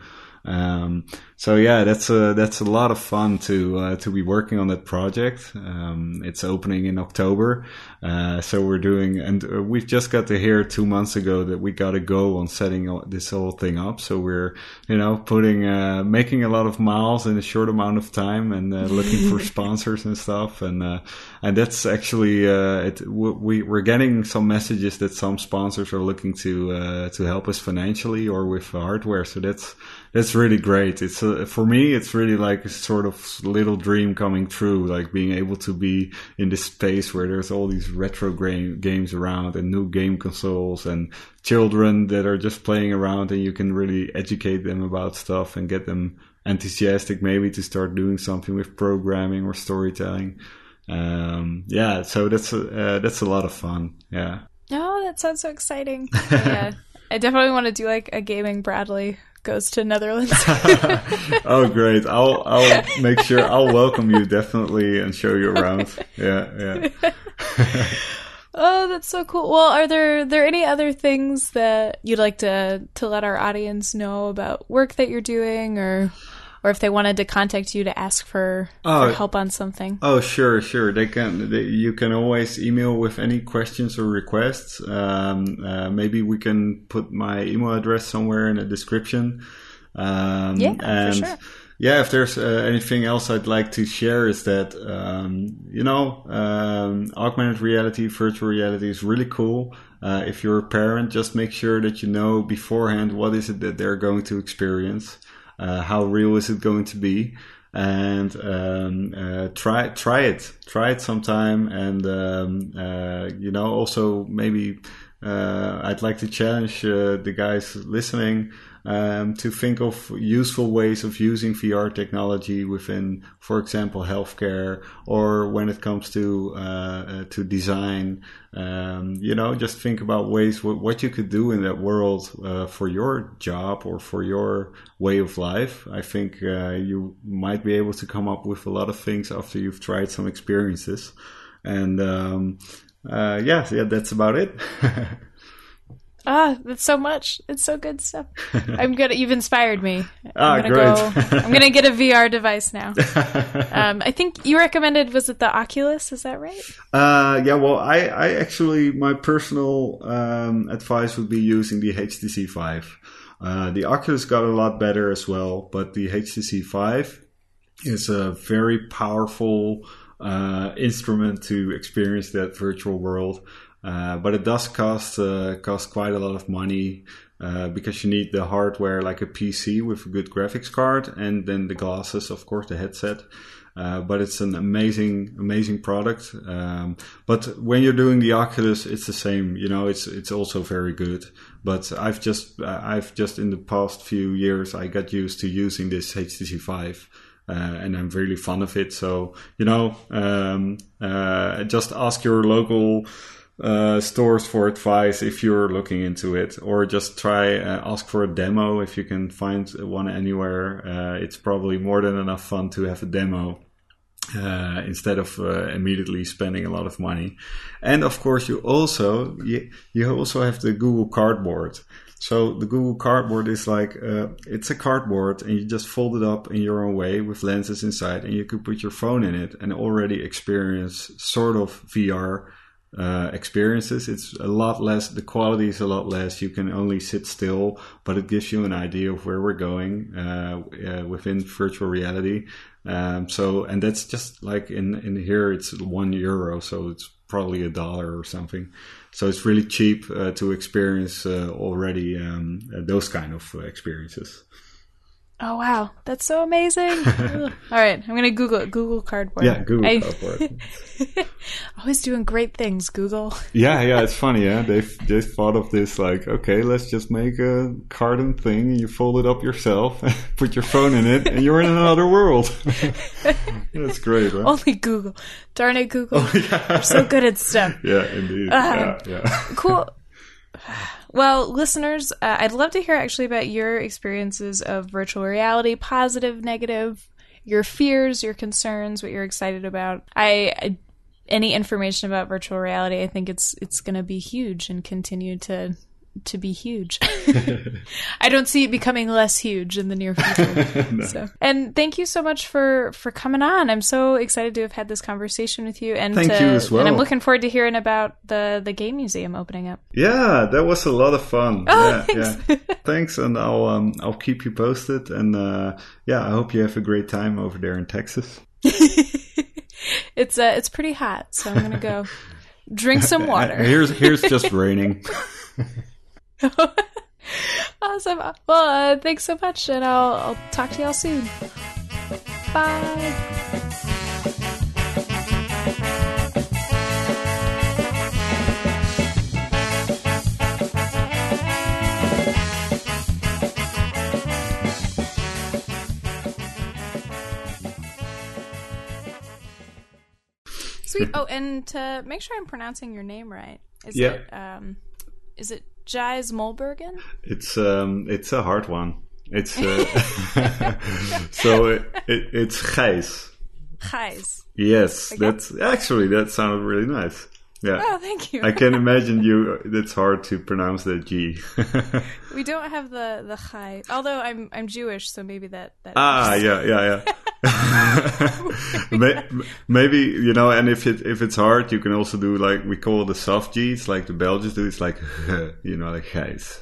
Um, so yeah, that's a that's a lot of fun to uh, to be working on that project. Um, it's opening in October, uh, so we're doing, and uh, we've just got to hear two months ago that we got to go on setting this whole thing up. So we're you know putting uh, making a lot of miles in a short amount of time and uh, looking for (laughs) sponsors and stuff, and uh, and that's actually it. We we're getting some messages that some sponsors are looking to to help us financially or with hardware. So that's that's really great. It's uh, for me, it's really like a sort of little dream coming true, like being able to be in this space where there's all these retro game, games around and new game consoles and children that are just playing around and you can really educate them about stuff and get them enthusiastic maybe to start doing something with programming or storytelling. Um, yeah, so that's uh, that's a lot of fun. Yeah. Oh, that sounds so exciting. (laughs) yeah. I definitely want to do like a gaming Bradley goes to Netherlands. (laughs) (laughs) oh, great! I'll I'll make sure I'll welcome you definitely and show you around. Yeah, yeah. (laughs) oh, that's so cool. Well, are there there any other things that you'd like to to let our audience know about work that you're doing or? Or if they wanted to contact you to ask for, oh, for help on something. Oh, sure, sure. They can. They, you can always email with any questions or requests. Um, uh, maybe we can put my email address somewhere in the description. Um, yeah, and for sure. Yeah, if there's uh, anything else I'd like to share is that um, you know um, augmented reality, virtual reality is really cool. Uh, if you're a parent, just make sure that you know beforehand what is it that they're going to experience. Uh, how real is it going to be? And um, uh, try try it, try it sometime, and um, uh, you know also maybe I'd like to challenge the guys listening um, to think of useful ways of using VR technology within, for example, healthcare, or when it comes to uh, uh, to design. Um, you know, just think about ways w- what you could do in that world uh, for your job or for your way of life. I think uh, you might be able to come up with a lot of things after you've tried some experiences. And um, uh, yeah, yeah, that's about it. (laughs) Ah, that's so much. It's so good stuff. (laughs) I'm gonna. You've inspired me. I'm ah, gonna great. go. I'm gonna get a VR device now. (laughs) Um, I think you recommended was it the Oculus? Is that right? Uh, yeah. Well, I, I actually my personal um, advice would be using the HTC Vive. Uh, the Oculus got a lot better as well, but the HTC Vive is a very powerful uh, instrument to experience that virtual world. Uh, but it does cost uh, cost quite a lot of money uh, because you need the hardware like a PC with a good graphics card, and then the glasses, of course, the headset. Uh, but it's an amazing, amazing product. Um, but when you're doing the Oculus, it's the same. You know, it's it's also very good. But I've just I've just in the past few years I got used to using this HTC Vive. Uh, and I'm really fond of it. So you know, um, uh, just ask your local uh, stores for advice if you're looking into it, or just try uh, ask for a demo if you can find one anywhere. Uh, it's probably more than enough fun to have a demo. Uh, instead of uh, immediately spending a lot of money, and of course you also you, you also have the Google Cardboard. So the Google Cardboard is like it's a cardboard, and you just fold it up in your own way with lenses inside, and you could put your phone in it and already experience sort of VR uh, experiences. It's a lot less, the quality is a lot less. You can only sit still, but it gives you an idea of where we're going uh, uh, within virtual reality. Um, so, and that's just like in, in here, it's one euro, so it's probably a dollar or something. So it's really cheap uh, to experience uh, already um, those kind of experiences. Oh wow, that's so amazing! (laughs) All right, I'm gonna Google it. Google cardboard. Yeah, Google I- cardboard. (laughs) Always doing great things, Google. Yeah, yeah, it's (laughs) funny. Yeah, they've just thought of this like, okay, let's just make a carton thing, and you fold it up yourself, put your phone in it, and you're in another world. That's great, right? Only Google. Darn it, Google. yeah. You're so good at stuff. yeah, indeed. Ah. yeah, yeah. Cool. Well, listeners, uh, I'd love to hear actually about your experiences of virtual reality, positive, negative, your fears, your concerns, what you're excited about. I, I any information about virtual reality, I think it's it's going to be huge and continue to to be huge. (laughs) (laughs) I don't see it becoming less huge in the near (laughs) future. So, and thank you so much for for coming on. I'm so excited to have had this conversation with you, and Thank to, you as well. And I'm looking forward to hearing about the the game museum opening up. Yeah, that was a lot of fun. Oh, yeah, thanks. yeah. Thanks, and I'll um, I'll keep you posted. And uh, yeah, I hope you have a great time over there in Texas. it's uh, it's pretty hot, so I'm gonna go drink some water. Here's here's just raining. (laughs) awesome. Well, uh, thanks so much, and I'll I'll talk to y'all soon. Bye. Sweet. (laughs) Oh, and to make sure I'm pronouncing your name right, is Yeah. it um, is it Jais Molbergen? It's um it's a hard one. It's uh, (laughs) so it, it, it's Gijs. Gijs. Yes, that's actually that sounded really nice. Yeah. Oh, thank you. I can imagine you. It's hard to pronounce that G. (laughs) We don't have the the chai. Although I'm I'm Jewish, so maybe that that. ah, yeah, yeah, yeah. (laughs) (laughs) Maybe you know, and if it if it's hard, you can also do like we call the soft G. It's like the Belgians do. It's like you know, like Gijs.